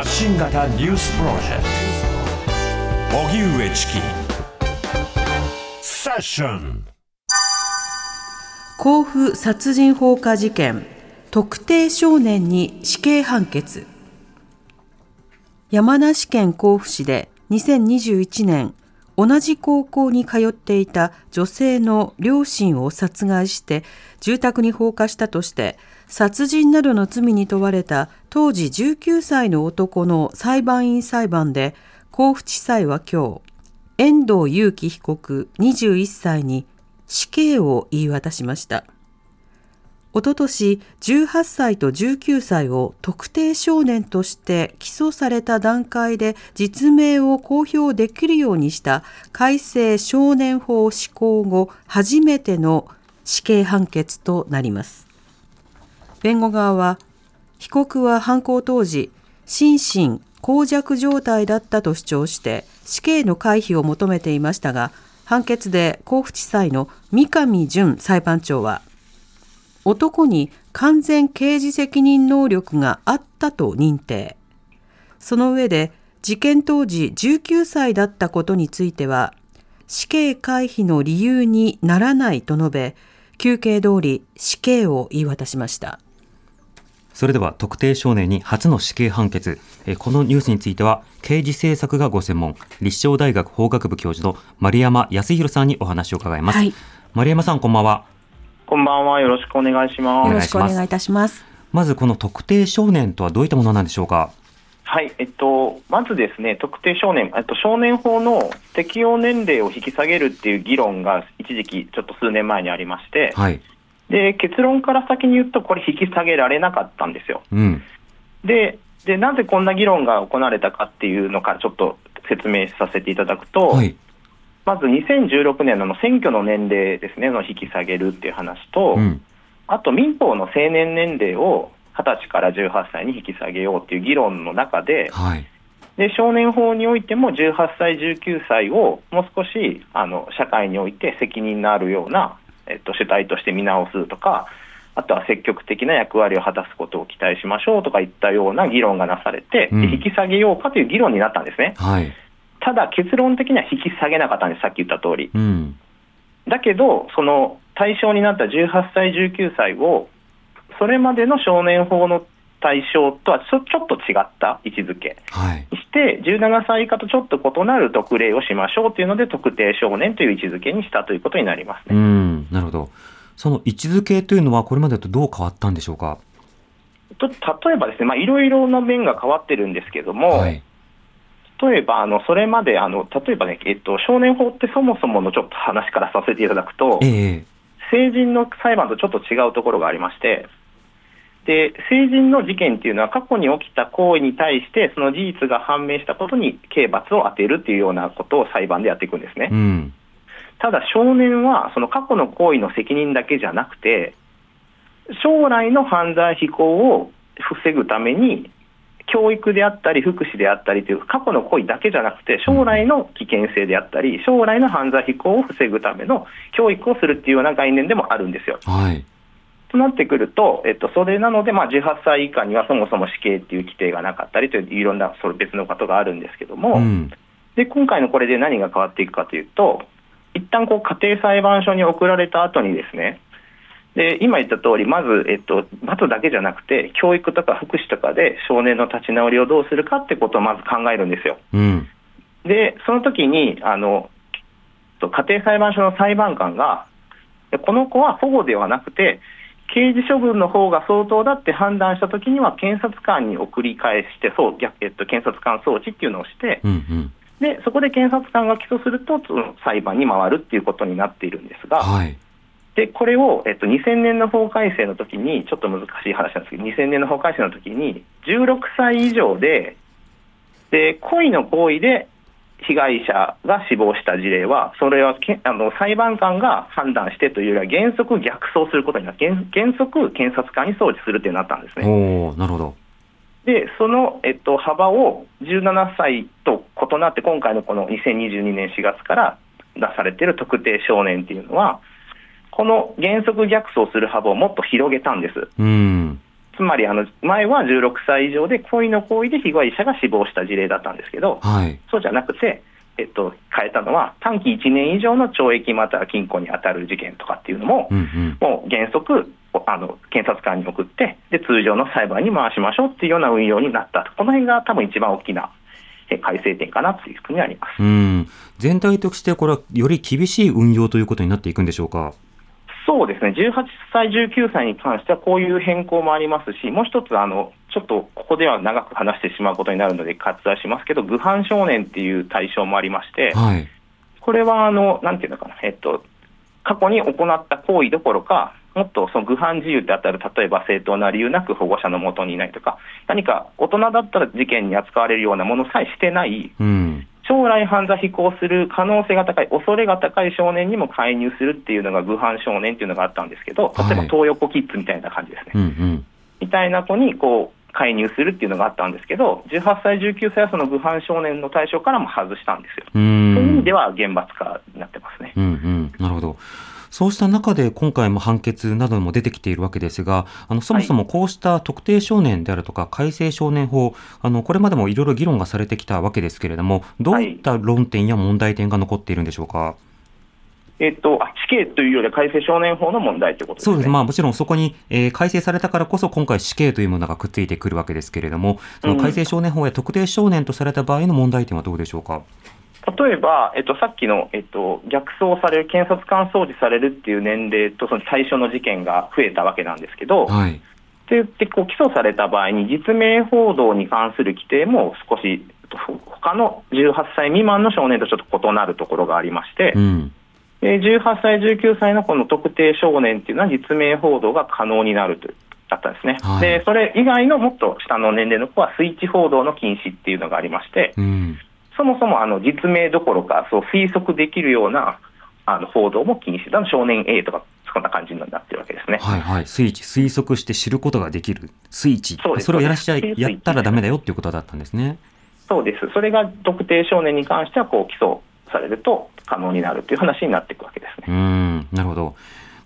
発信型ニュースプロジェクト。荻上チキ。セッション。甲府殺人放火事件特定少年に死刑判決。山梨県甲府市で2021年同じ高校に通っていた女性の両親を殺害して住宅に放火したとして殺人などの罪に問われた当時19歳の男の裁判員裁判で甲府地裁は今日遠藤裕樹被告21歳に死刑を言い渡しました。おととし18歳と19歳を特定少年として起訴された段階で実名を公表できるようにした改正少年法施行後初めての死刑判決となります。弁護側は被告は犯行当時心身耗弱状態だったと主張して死刑の回避を求めていましたが判決で甲府地裁の三上淳裁判長は男に完全刑事責任能力があったと認定。その上で、事件当時19歳だったことについては、死刑回避の理由にならないと述べ、休刑通り死刑を言い渡しました。それでは特定少年に初の死刑判決。このニュースについては、刑事政策がご専門、立正大学法学部教授の丸山康弘さんにお話を伺います。はい、丸山さん、こんばんは。こんばんは。よろしくお願いします。よろしくお願いいたします。まず、この特定少年とはどういったものなんでしょうか？はい、えっと、まずですね、特定少年、えっと、少年法の適用年齢を引き下げるっていう議論が一時期、ちょっと数年前にありまして、はい、で結論から先に言うと、これ、引き下げられなかったんですよ。うん、でで、なぜこんな議論が行われたかっていうのから、ちょっと説明させていただくと、はい、まず2016年の選挙の年齢ですね、の引き下げるっていう話と、うん、あと民法の成年年齢を20歳から18歳に引き下げようっていう議論の中で、はい、で少年法においても18歳、19歳をもう少しあの社会において責任のあるような、えっと、主体として見直すとか、あとは積極的な役割を果たすことを期待しましょうとかいったような議論がなされて、うん、引き下げようかという議論になったんですね。はいただ結論的には引き下げなかったんです、さっき言った通り。うん、だけど、その対象になった18歳、19歳を、それまでの少年法の対象とはちょちょっと違った位置づけ、はい、して、17歳以下とちょっと異なる特例をしましょうというので、特定少年という位置づけにしたということになりますね。うんなるほど。その位置づけというのは、これまでとどう変わったんでしょうか？と例えばですね、まあ、いろいろな面が変わってるんですけども、はい例えば、あのそれまであの、例えばね、えっと、少年法ってそもそものちょっと話からさせていただくと、え成人の裁判とちょっと違うところがありまして、で成人の事件っていうのは、過去に起きた行為に対して、その事実が判明したことに刑罰を当てるっていうようなことを裁判でやっていくんですね。うん、ただ、少年はその過去の行為の責任だけじゃなくて、将来の犯罪非行を防ぐために、教育であったり、福祉であったりという過去の行為だけじゃなくて、将来の危険性であったり、将来の犯罪非行を防ぐための教育をするっていうような概念でもあるんですよ。はい、となってくると、えっと、それなので、まあ、18歳以下にはそもそも死刑っていう規定がなかったりという、いろんなそれ別のことがあるんですけども、うん、で今回のこれで何が変わっていくかというと、一旦こう家庭裁判所に送られた後にですね、で今言った通り、まず、えっと、罰だけじゃなくて、教育とか福祉とかで少年の立ち直りをどうするかってことをまず考えるんですよ。うん、で、その時にあの家庭裁判所の裁判官が、この子は保護ではなくて、刑事処分の方が相当だって判断したときには、検察官に送り返して、そうえっと、検察官装置っていうのをして、うんうん、でそこで検察官が起訴すると、その裁判に回るっていうことになっているんですが。はいでこれを、えっと、2000年の法改正の時に、ちょっと難しい話なんですけど、2000年の法改正の時に、16歳以上で、で故意の行為で被害者が死亡した事例は、それはけあの裁判官が判断してというよりは、原則逆走することになって、原則検察官に送致するというなったんですね。おなるほどでその、えっと、幅を17歳と異なって、今回のこの2022年4月から出されている特定少年っていうのは、この原則逆走する幅をもっと広げたんです。うん。つつまりあの前は16歳以上で故意の行為で被害者が死亡した事例だったんですけど、はい、そうじゃなくて、えっと、変えたのは短期1年以上の懲役または禁錮に当たる事件とかっていうのも、うんうん、もう原則あの検察官に送ってで通常の裁判に回しましょうっていうような運用になったこの辺が多分一番大きな改正点かなというふうにあります。うん。全体としてこれはより厳しい運用ということになっていくんでしょうか？そうですね、18歳、19歳に関してはこういう変更もありますし、もう一つあの、ちょっとここでは長く話してしまうことになるので割愛しますけど、愚犯少年っていう対象もありまして、はい、これはあの、なんていうのかな、えっと、過去に行った行為どころか、もっとその愚犯自由ってあたる、例えば正当な理由なく保護者のもとにいないとか、何か大人だったら事件に扱われるようなものさえしてない、うん、将来犯罪飛行する可能性が高い、恐れが高い少年にも介入するっていうのが、愚犯少年っていうのがあったんですけど、例えば東横キッズみたいな感じですね。はいうんうん、みたいな子にこう介入するっていうのがあったんですけど、18歳、19歳はその愚犯少年の対象からも外したんですよ。そういう意味では厳罰化になってますね。うんうん、なるほどそうした中で今回も判決なども出てきているわけですが、あのそもそもこうした特定少年であるとか改正少年法、あのこれまでもいろいろ議論がされてきたわけですけれども、どういった論点や問題点が残っているんでしょうか？はいえっと、死刑というよりは改正少年法の問題ということ、ね、そうです、まあ、もちろんそこに、えー、改正されたからこそ、今回、死刑というものがくっついてくるわけですけれども、その改正少年法や特定少年とされた場合の問題点はどうでしょうか？例えば、えっと、さっきの、えっと、逆走される、検察官送致されるっていう年齢と、その最初の事件が増えたわけなんですけど、はい、って言ってこう起訴された場合に、実名報道に関する規定も少し、他の18歳未満の少年とちょっと異なるところがありまして、うん、18歳、19歳のこの特定少年っていうのは、実名報道が可能になるとだったんですね、はい、でそれ以外のもっと下の年齢の子は、スイッチ報道の禁止っていうのがありまして、うんそもそもあの実名どころか、そう推測できるようなあの報道も禁止。だ、少年 A とか、そんな感じになってるわけですね。はいはい、スイッチ、推測して知ることができる、スイッチ、そそれをやらしちゃやったらだめだよっていうことだったんですね。そうです、それが特定少年に関してはこう起訴されると可能になるという話になっていくわけですね。うん。なるほど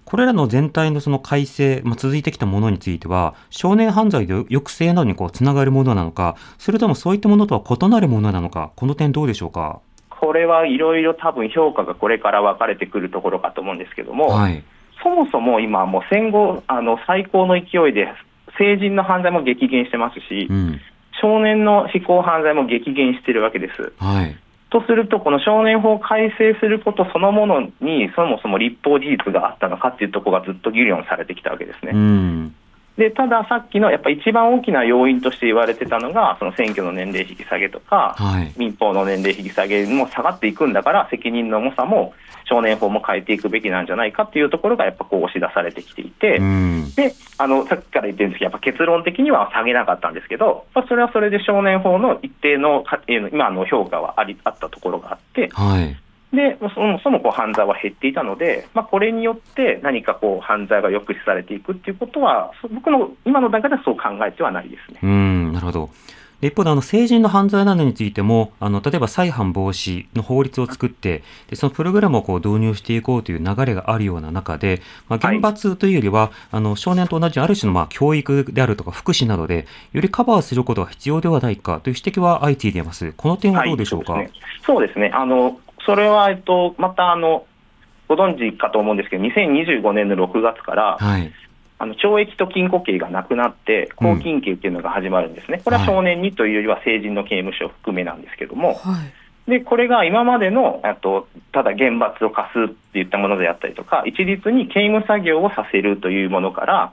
これらの全体のその改正、まあ、続いてきたものについては、少年犯罪で抑制などにこうつながるものなのか、それともそういったものとは異なるものなのか、この点、どうでしょうか？これはいろいろ多分評価がこれから分かれてくるところかと思うんですけども、はい、そもそも今、もう戦後、あの最高の勢いで、成人の犯罪も激減してますし、うん、少年の非行犯罪も激減してるわけです。はいとすると、この少年法を改正することそのものに、そもそも立法事実があったのかっていうところがずっと議論されてきたわけですね。うんでただ、さっきのやっぱ一番大きな要因として言われてたのが、その選挙の年齢引き下げとか、はい、民法の年齢引き下げも下がっていくんだから、責任の重さも少年法も変えていくべきなんじゃないかっていうところが、やっぱこう押し出されてきていて、であのさっきから言ってるんですけど、やっぱ結論的には下げなかったんですけど、それはそれで少年法の一定の今の評価はありあったところがあって、はいでそもそもこう犯罪は減っていたので、まあ、これによって何かこう犯罪が抑止されていくっていうことは、僕の今の段階ではそう考えてはないですね。うんなるほど。一方であの成人の犯罪などについてもあの例えば再犯防止の法律を作ってでそのプログラムをこう導入していこうという流れがあるような中で、まあ、厳罰というよりは、はい、あの少年と同じある種のまあ教育であるとか福祉などでよりカバーすることが必要ではないかという指摘は相次いでいます。この点はどうでしょうか、はい、そうですね。あのそれは、えっと、またあのご存知かと思うんですけど、2025年の6月から、はい、あの懲役と禁錮刑がなくなって、拘禁刑っていうのが始まるんですね、うん、これは少年にというよりは成人の刑務所含めなんですけども、はい、でこれが今までのあとただ厳罰を課すっていったものであったりとか、一律に刑務作業をさせるというものから、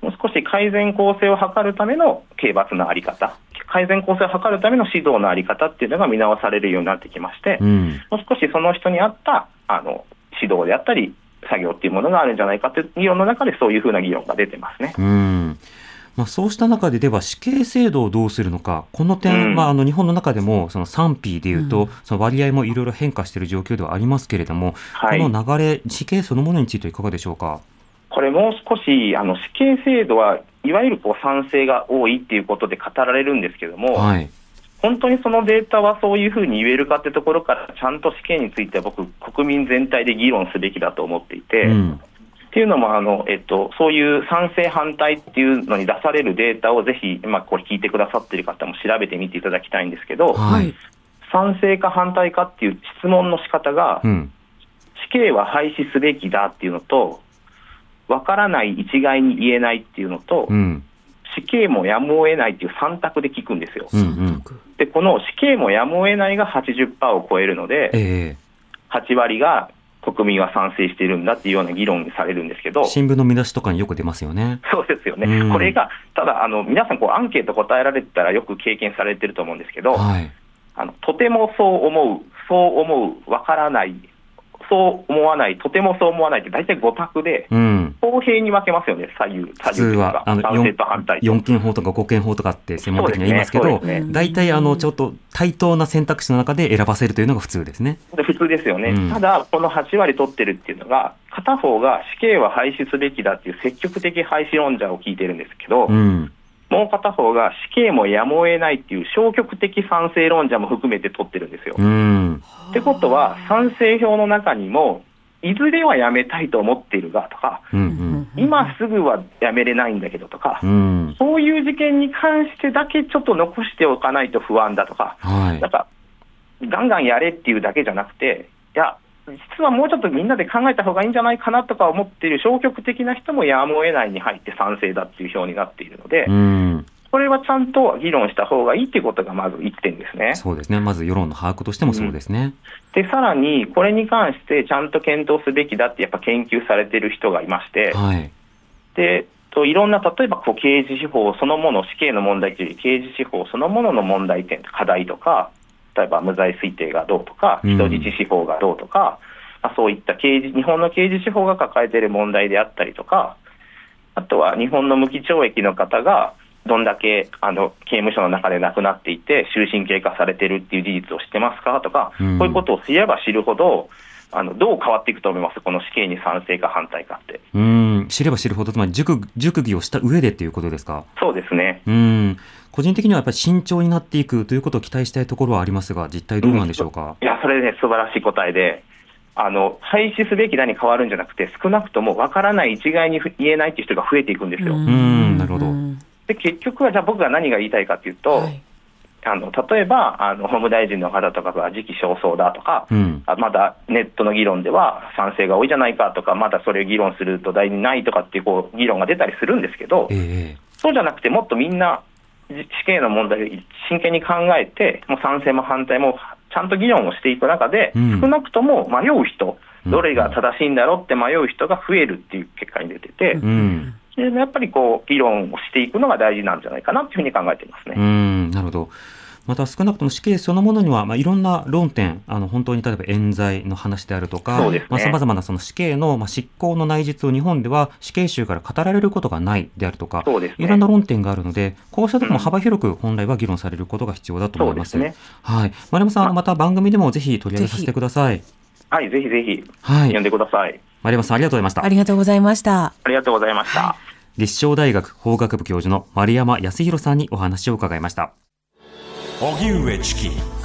もう少し改善構成を図るための刑罰の在り方、改善構成を図るための指導の在り方っていうのが見直されるようになってきまして、うん、もう少しその人に合ったあの指導であったり、作業っていうものがあるんじゃないかという議論の中で、そういうふうな議論が出てますね。うん。まあ、そうした中で、では死刑制度をどうするのか、この点、うん、まあ、あの日本の中でもその賛否でいうと、うん、その割合もいろいろ変化している状況ではありますけれども、はい、この流れ、死刑そのものについてはいかがでしょうか？これ、もう少しあの死刑制度はいわゆるこう賛成が多いっていうことで語られるんですけども、はい、本当にそのデータはそういうふうに言えるかってところから、ちゃんと死刑については僕、国民全体で議論すべきだと思っていて、うん、っていうのもあの、えっと、そういう賛成、反対っていうのに出されるデータをぜひ、まあ、これ聞いてくださっている方も調べてみていただきたいんですけど、はい、賛成か反対かっていう質問の仕方が、うん、死刑は廃止すべきだっていうのと、わからない、一概に言えないっていうのと、うん、死刑もやむを得ないっていう3択で聞くんですよ。うんうん、で、この死刑もやむを得ないが80%を超えるので、えー、8割が国民は賛成しているんだっていうような議論にされるんですけど、新聞の見出しとかによく出ますよね。そうですよね、うん、これが、ただあの、皆さんこう、アンケート答えられてたらよく経験されてると思うんですけど、はい、あのとてもそう思う、そう思う、わからない、そう思わない、とてもそう思わないって、大体5択で、公平に分けますよね、左右、左右はあの賛成と反対4件法とか5件法とかって専門的には言いますけど、大体、あのちょっと対等な選択肢の中で選ばせるというのが普通ですね。普通ですよね、うん、ただ、この8割取ってるっていうのが、片方が死刑は廃止すべきだっていう積極的廃止論者を聞いてるんですけど、うんもう片方が死刑もやむを得ないっていう消極的賛成論者も含めて取ってるんですよ。ってことは、賛成票の中にも、いずれはやめたいと思っているがとか、うんうん、今すぐはやめれないんだけどとか、うん、そういう事件に関してだけちょっと残しておかないと不安だとか、はい、なんかガンガンやれっていうだけじゃなくて、いや、実はもうちょっとみんなで考えた方がいいんじゃないかなとか思っている消極的な人もやむを得ないに入って賛成だっていう表になっているので、これはちゃんと議論した方がいいということがまず1点ですね。そうですね。まず世論の把握としてもそうですね。うん、で、さらに、これに関してちゃんと検討すべきだってやっぱ研究されている人がいまして、はい、で、といろんな、例えばこう刑事司法そのもの、死刑の問題というより、刑事司法そのものの問題点、課題とか、例えば無罪推定がどうとか、人質司法がどうとか、まあ、そういった刑事日本の刑事司法が抱えている問題であったりとか、あとは日本の無期懲役の方がどんだけあの刑務所の中で亡くなっていて、終身刑化されているっていう事実を知ってますかとか、こういうことを知れば知るほど、あのどう変わっていくと思います、この死刑に賛成か反対かって。うん。知れば知るほど、つまり熟熟議をした上でっていうことですか？そうですね。うん。個人的にはやっぱり慎重になっていくということを期待したいところはありますが、実態どうなんでしょうか？うん、いや、それね、素晴らしい答えで、あの廃止すべきだに変わるんじゃなくて、少なくとも分からない、一概に言えないっていう人が増えていくんですよ。うん。なるほど。で結局は、じゃあ僕が何が言いたいかというと、はい、あの例えばあの法務大臣の方とかが時期尚早だとか、うん、まだネットの議論では賛成が多いじゃないかとか、まだそれを議論すると大にないとかっていうこう議論が出たりするんですけど、えー、そうじゃなくて、もっとみんな死刑の問題を真剣に考えて、もう賛成も反対もちゃんと議論をしていく中で、うん、少なくとも迷う人、どれが正しいんだろうって迷う人が増えるっていう結果に出てて、うん、やっぱりこう議論をしていくのが大事なんじゃないかなというふうに考えていますね。うんなるほど。また少なくとも死刑そのものには、まあ、いろんな論点、あの本当に例えば冤罪の話であるとか、さまざ、まなその死刑の、まあ、執行の内実を日本では死刑囚から語られることがないであるとか、ね、いろんな論点があるので、こうしたところも幅広く本来は議論されることが必要だと思います。すね、はい、丸山さん、また番組でもぜひ取り上げさせてください。はい、ぜひぜひ、はい、呼んでください。丸山さん、ありがとうございました。ありがとうございました。ありがとうございました。立正大学法学部教授の丸山康弘さんにお話を伺いました。荻上チキ